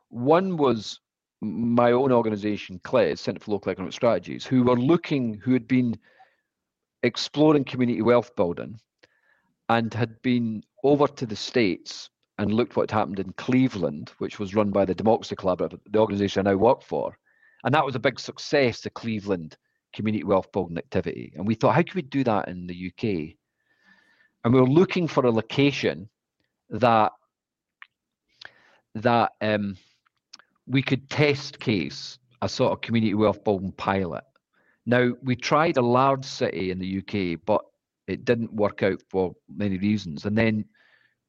One was my own organisation, CLES, Centre for Local Economic Strategies, who were looking, who had been exploring community wealth building and had been over to the States and looked what happened in Cleveland, which was run by the Democracy Collaborative, the organisation I now work for. And that was a big success, the Cleveland community wealth building activity. And we thought, how can we do that in the UK? And we were looking for a location that that um, we could test case a sort of community wealth building pilot. Now, we tried a large city in the UK, but it didn't work out for many reasons. And then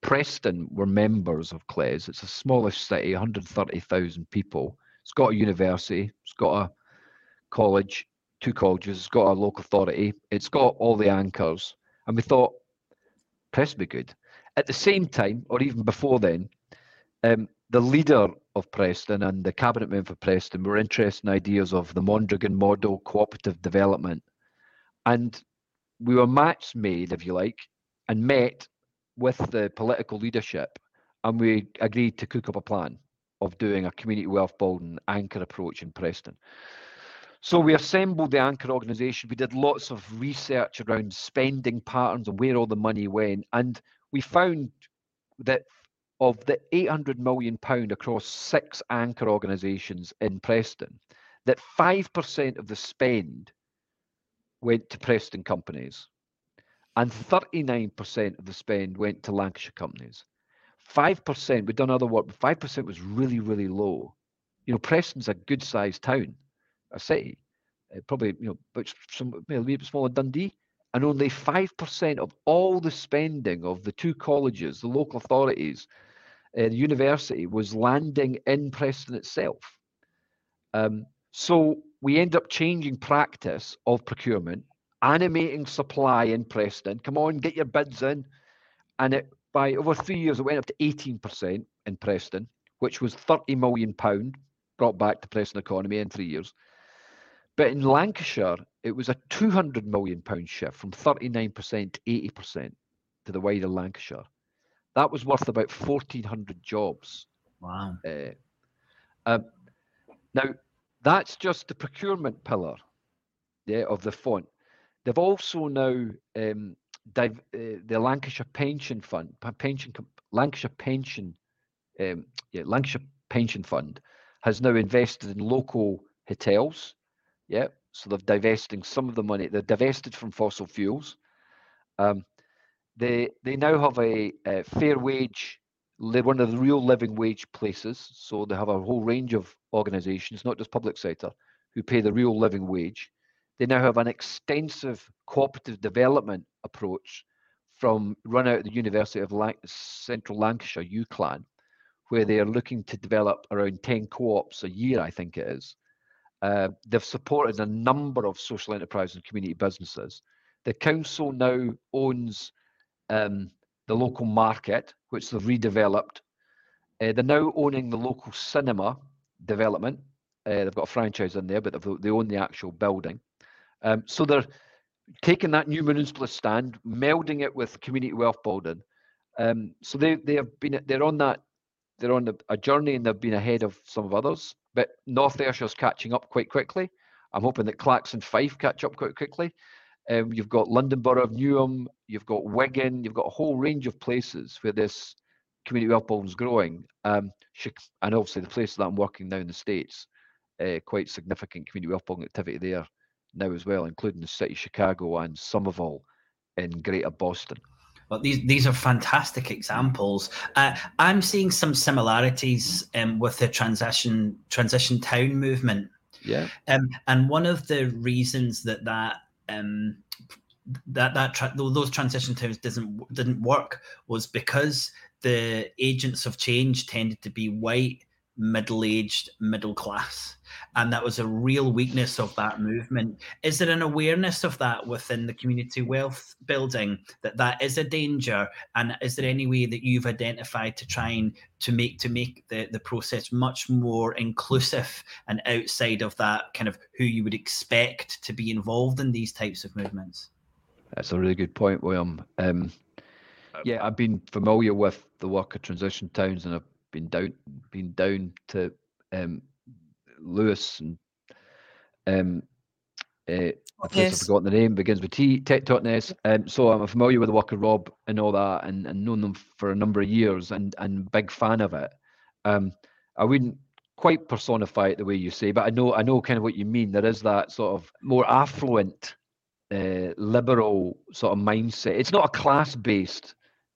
Preston were members of CLES. It's a smallish city, 130,000 people. It's got a university, it's got a college, two colleges, it's got a local authority, it's got all the anchors. And we thought, Preston be good. At the same time, or even before then, um, the leader of Preston and the cabinet member for Preston were interested in ideas of the Mondragon model, cooperative development. And we were match made, if you like, and met with the political leadership and we agreed to cook up a plan of doing a community wealth building anchor approach in Preston. So we assembled the anchor organisation. We did lots of research around spending patterns and where all the money went, and we found that of the 800 million pound across six anchor organisations in Preston, that 5% of the spend went to Preston companies and 39% of the spend went to Lancashire companies. 5%, we've done other work, but 5% was really, really low. You know, Preston's a good sized town, a city, uh, probably, you know, but some, maybe a bit smaller Dundee. And only 5% of all the spending of the two colleges, the local authorities, uh, the university was landing in Preston itself. Um, so we end up changing practice of procurement, animating supply in Preston. Come on, get your bids in. And it by over three years, it went up to 18% in Preston, which was 30 million pound brought back to Preston economy in three years. But in Lancashire, it was a 200 million pound shift from 39% to 80% to the wider Lancashire. That was worth about 1,400 jobs. Wow. Uh, um, now, that's just the procurement pillar yeah, of the font. They've also now um, uh, the Lancashire Pension Fund, pension Lancashire Pension, um, yeah, Lancashire Pension Fund has now invested in local hotels. Yeah, so they're divesting some of the money. They're divested from fossil fuels. Um, they they now have a, a fair wage, one of the real living wage places. So they have a whole range of organisations, not just public sector, who pay the real living wage. They now have an extensive cooperative development approach from run out of the University of Central Lancashire, UCLAN, where they are looking to develop around 10 co-ops a year, I think it is. Uh, they've supported a number of social enterprise and community businesses. The council now owns um, the local market, which they've redeveloped. Uh, they're now owning the local cinema development. Uh, they've got a franchise in there, but they own the actual building. Um, so they're taking that new municipal stand, melding it with community wealth building. Um, so they they have been they're on that they're on a journey and they've been ahead of some of others. But North Ayrshire's catching up quite quickly, I'm hoping that Clacks and Fife catch up quite quickly. Um, you've got London Borough of Newham, you've got Wigan, you've got a whole range of places where this community wealth building is growing. Um, and obviously the places that I'm working now in the States, uh, quite significant community wealth building activity there now as well, including the city of Chicago and Somerville in Greater Boston. Well, these these are fantastic examples. Uh, I'm seeing some similarities um, with the transition transition town movement. Yeah. Um, and one of the reasons that that um, that that tra- those transition towns didn't didn't work was because the agents of change tended to be white middle-aged middle class. And that was a real weakness of that movement. Is there an awareness of that within the community wealth building that that is a danger? And is there any way that you've identified to try and to make to make the, the process much more inclusive and outside of that kind of who you would expect to be involved in these types of movements? That's a really good point william. Um, yeah i've been familiar with the work of transition towns and i've been down been down to um, Lewes and um, uh. I've forgotten the name, begins with T, Tech Totnes. Um, so I'm familiar with the work of Rob and all that, and, and known them for a number of years, and and big fan of it. Um, I wouldn't quite personify it the way you say, but I know I know kind of what you mean. There is that sort of more affluent, uh, liberal sort of mindset. It's not a class-based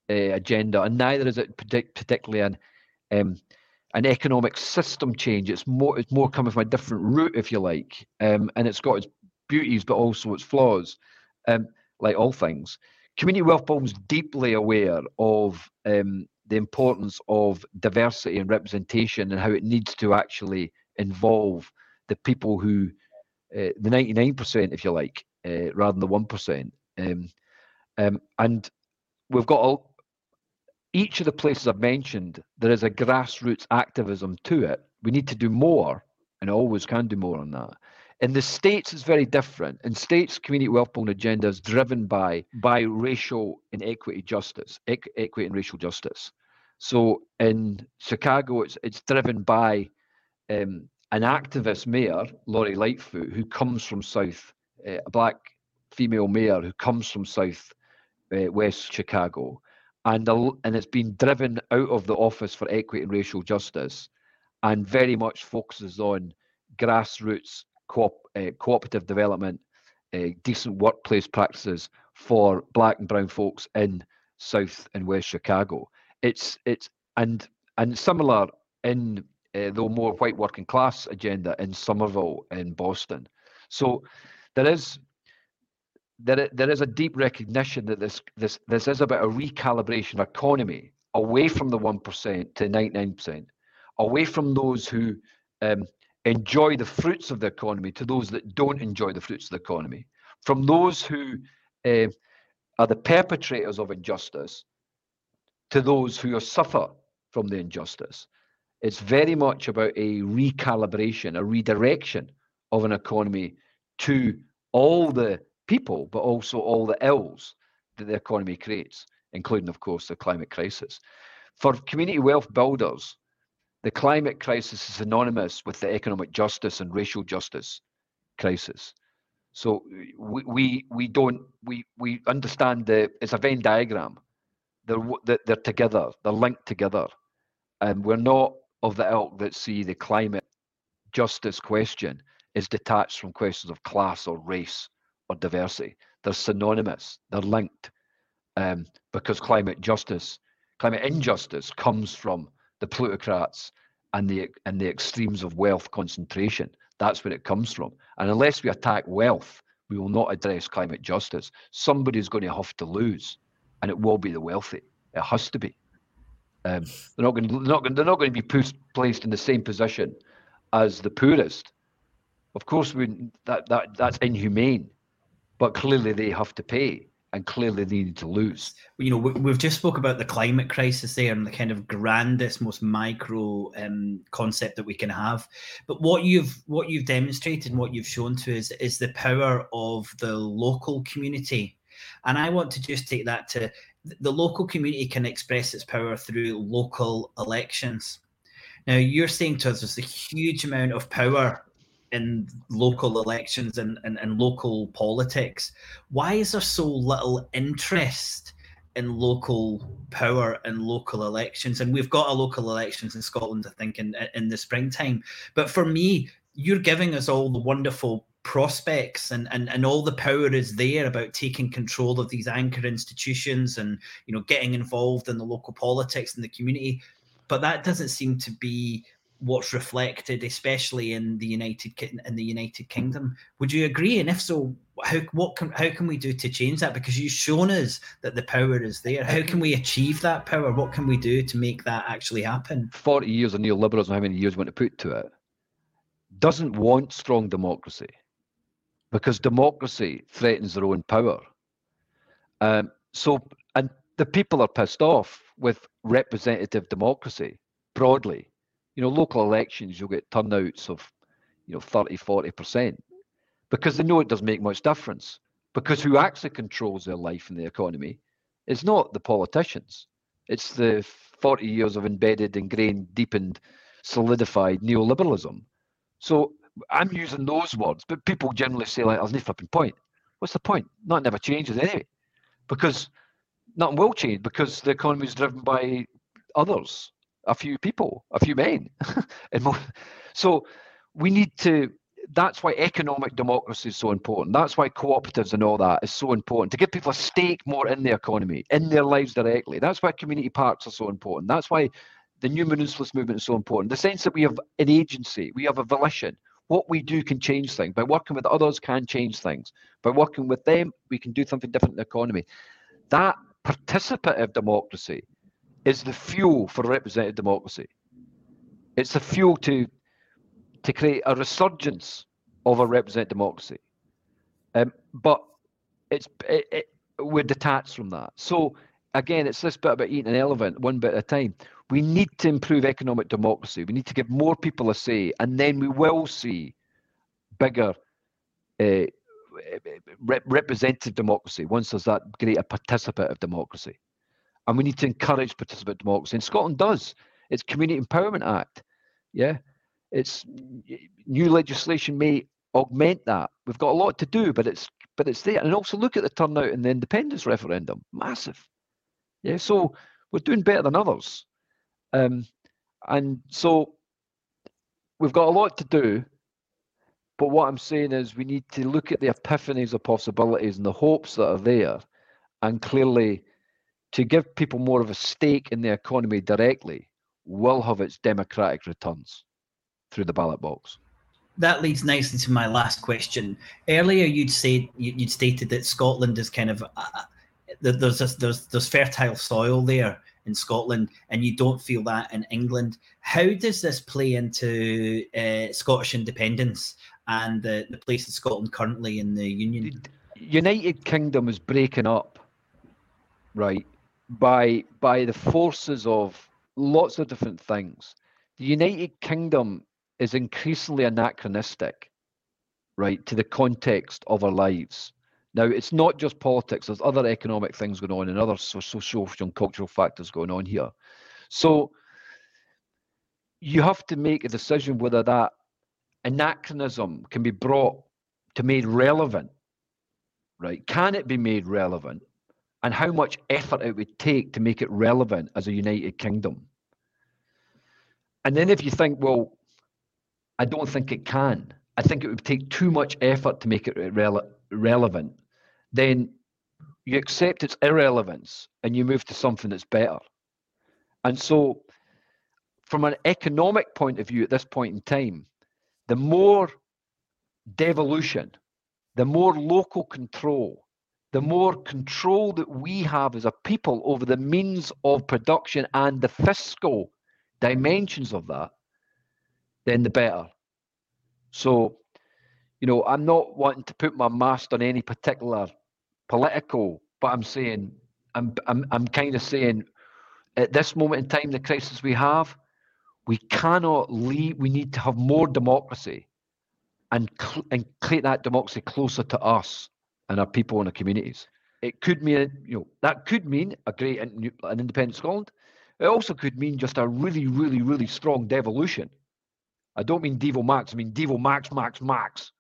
uh, agenda, and neither is it particularly an um, an economic system change. It's more it's more coming from a different route, if you like, um, and it's got its beauties but also its flaws, um, like all things. Community wealth is deeply aware of um, the importance of diversity and representation and how it needs to actually involve the people who, uh, the 99%, if you like, uh, rather than the 1%. Um, um, and we've got all, each of the places I've mentioned, there is a grassroots activism to it. We need to do more, and always can do more on that. In the states, it's very different. In states, community wealth building agenda is driven by by racial and equity justice, equity and racial justice. So in Chicago, it's it's driven by um, an activist mayor, Lori Lightfoot, who comes from South, uh, a black female mayor who comes from South uh, West Chicago, and and it's been driven out of the Office for Equity and Racial Justice, and very much focuses on grassroots co- uh, cooperative development, uh, decent workplace practices for Black and Brown folks in South and West Chicago. It's it's and and similar in uh, the more white working class agenda in Somerville in Boston. So there is there, there is a deep recognition that this this this is about a recalibration economy away from the one percent to ninety nine percent, away from those who um, enjoy the fruits of the economy to those that don't enjoy the fruits of the economy, from those who uh, are the perpetrators of injustice to those who suffer from the injustice. It's very much about a recalibration, a redirection of an economy to all the people, but also all the ills that the economy creates, including, of course, the climate crisis. For community wealth builders, the climate crisis is synonymous with the economic justice and racial justice crisis. So we we, we don't we we understand the it's a Venn diagram. They're they're together. They're linked together, and we're not of the ilk that see the climate justice question is detached from questions of class or race or diversity. They're synonymous, they're linked um, because climate justice, climate injustice comes from the plutocrats and the, and the extremes of wealth concentration. That's where it comes from. And unless we attack wealth, we will not address climate justice. Somebody's going to have to lose, and it will be the wealthy. It has to be. Um, they're not going. To, they're not going. They're not going to be put, placed in the same position as the poorest. Of course, we that that that's inhumane but clearly they have to pay and clearly they need to lose. You know, we've just spoke about the climate crisis there and the kind of grandest, most micro um, concept that we can have. But what you've what you've demonstrated and what you've shown to us is the power of the local community. And I want to just take that to the local community can express its power through local elections. Now, you're saying to us there's a huge amount of power in local elections and, and, and local politics. Why is there so little interest in local power and local elections? And we've got a local elections in Scotland, I think, in in the springtime. But for me, you're giving us all the wonderful prospects and, and and all the power is there about taking control of these anchor institutions and you know getting involved in the local politics and the community but that doesn't seem to be what's reflected, especially in the United in the United Kingdom. Would you agree? And if so, how what can how can we do to change that? Because you've shown us that the power is there. How can we achieve that power? What can we do to make that actually happen? Forty years of neoliberalism, how many years want to put to it, doesn't want strong democracy, because democracy threatens their own power. Um, so, and the people are pissed off with representative democracy broadly you know, local elections, you'll get turnouts of, you know, 30, 40%, because they know it doesn't make much difference. Because who actually controls their life and the economy is not the politicians. It's the 40 years of embedded, ingrained, deepened, solidified neoliberalism. So I'm using those words, but people generally say, like, there's no flipping point. What's the point? Nothing ever changes anyway. Because nothing will change because the economy is driven by others a few people, a few men. and so we need to. That's why economic democracy is so important. That's why cooperatives and all that is so important to give people a stake more in the economy, in their lives directly. That's why community parks are so important. That's why the new municipalist movement is so important. The sense that we have an agency, we have a volition. What we do can change things. By working with others, can change things. By working with them, we can do something different in the economy. That participative democracy is the fuel for representative democracy. It's the fuel to to create a resurgence of a representative democracy. Um, but it's it, it, we're detached from that. So again, it's this bit about eating an elephant one bit at a time. We need to improve economic democracy. We need to give more people a say, and then we will see bigger uh, representative democracy once there's that greater participative democracy and we need to encourage participatory democracy. And Scotland does. It's Community Empowerment Act. Yeah, it's new legislation may augment that. We've got a lot to do, but it's but it's there. And also look at the turnout in the independence referendum, massive. Yeah, so we're doing better than others, um, and so we've got a lot to do. But what I'm saying is we need to look at the epiphanies of possibilities and the hopes that are there, and clearly to give people more of a stake in the economy directly will have its democratic returns through the ballot box. That leads nicely to my last question. Earlier, you'd said you'd stated that Scotland is kind of uh, uh there's there's there's fertile soil there in Scotland, and you don't feel that in England. How does this play into uh, Scottish independence and the, the place of Scotland currently in the Union? United Kingdom is breaking up, right? By by the forces of lots of different things. The United Kingdom is increasingly anachronistic, right, to the context of our lives. Now, it's not just politics, there's other economic things going on and other social and cultural factors going on here. So you have to make a decision whether that anachronism can be brought to made relevant, right? Can it be made relevant? And how much effort it would take to make it relevant as a United Kingdom. And then if you think, well, I don't think it can, I think it would take too much effort to make it rele- relevant, then you accept its irrelevance and you move to something that's better. And so, from an economic point of view at this point in time, the more devolution, the more local control, the more control that we have as a people over the means of production and the fiscal dimensions of that, then the better. So, you know, I'm not wanting to put my mast on any particular political, but I'm saying, I'm, I'm, I'm kind of saying, at this moment in time, the crisis we have, we cannot leave. We need to have more democracy, and cl- and create that democracy closer to us and our people and our communities. It could mean, you know, that could mean a great and an independent Scotland. It also could mean just a really, really, really strong devolution I don't mean Devo Max, I mean Devo Max, Max, Max.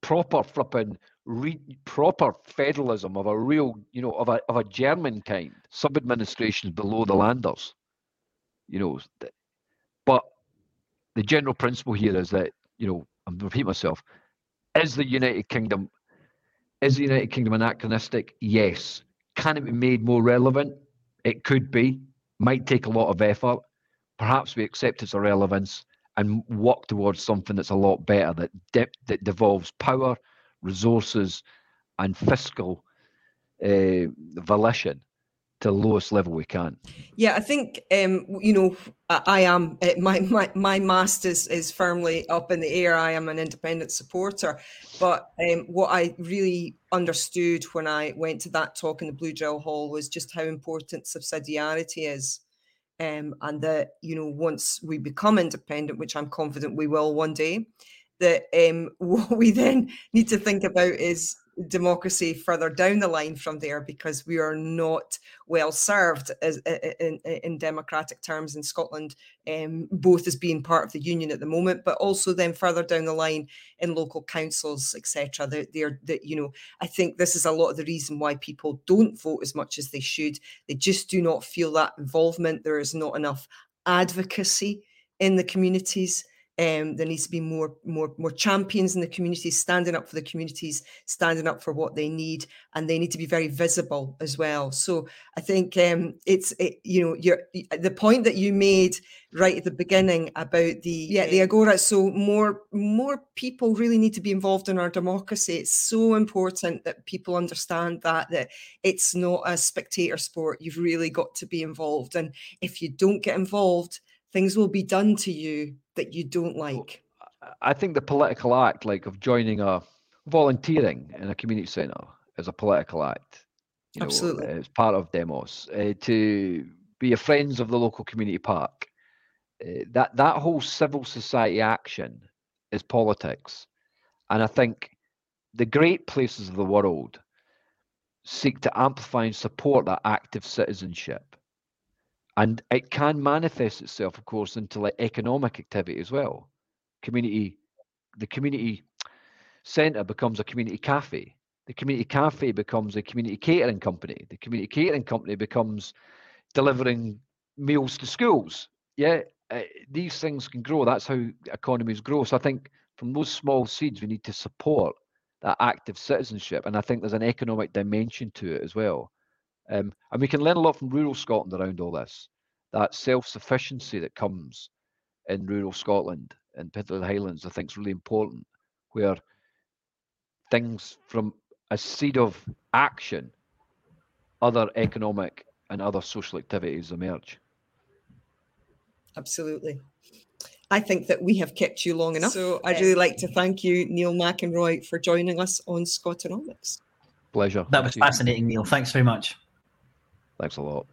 Proper flipping, re, proper federalism of a real, you know, of a of a German kind. Sub administrations below the landers. You know, but the general principle here is that, you know, I'm repeating myself, is the United Kingdom is the United Kingdom anachronistic? Yes. Can it be made more relevant? It could be. Might take a lot of effort. Perhaps we accept its irrelevance and work towards something that's a lot better that de- that devolves power, resources, and fiscal uh, volition to the lowest level we can. Yeah, I think um, you know I, I am uh, my my my masters is firmly up in the air. I am an independent supporter, but um, what I really understood when I went to that talk in the Blue Drill Hall was just how important subsidiarity is. Um, and that you know once we become independent, which I'm confident we will one day, that um, what we then need to think about is democracy further down the line from there because we are not well served as, in, in democratic terms in Scotland, um, both as being part of the union at the moment, but also then further down the line in local councils, etc. They're, they, you know, I think this is a lot of the reason why people don't vote as much as they should. They just do not feel that involvement. There is not enough advocacy in the communities. Um, there needs to be more, more, more champions in the communities standing up for the communities, standing up for what they need, and they need to be very visible as well. So I think um, it's, it, you know, your the point that you made right at the beginning about the yeah the agora. So more, more people really need to be involved in our democracy. It's so important that people understand that that it's not a spectator sport. You've really got to be involved, and if you don't get involved, things will be done to you that you don't like? I think the political act, like of joining a volunteering in a community centre, is a political act. You Absolutely, know, it's part of demos uh, to be a friends of the local community park. Uh, that that whole civil society action is politics, and I think the great places of the world seek to amplify and support that active citizenship and it can manifest itself, of course, into like economic activity as well. Community, the community centre becomes a community cafe. The community cafe becomes a community catering company. The community catering company becomes delivering meals to schools. Yeah, uh, these things can grow. That's how economies grow. So I think from those small seeds, we need to support that active citizenship. And I think there's an economic dimension to it as well. Um, and we can learn a lot from rural Scotland around all this. That self-sufficiency that comes in rural Scotland and particularly the Highlands, I think is really important, where things from a seed of action, other economic and other social activities emerge. Absolutely. I think that we have kept you long enough. So I'd really like to thank you, Neil McInroy, for joining us on Scotonomics. Pleasure. That was fascinating, Neil. Thanks very much. Thanks a lot.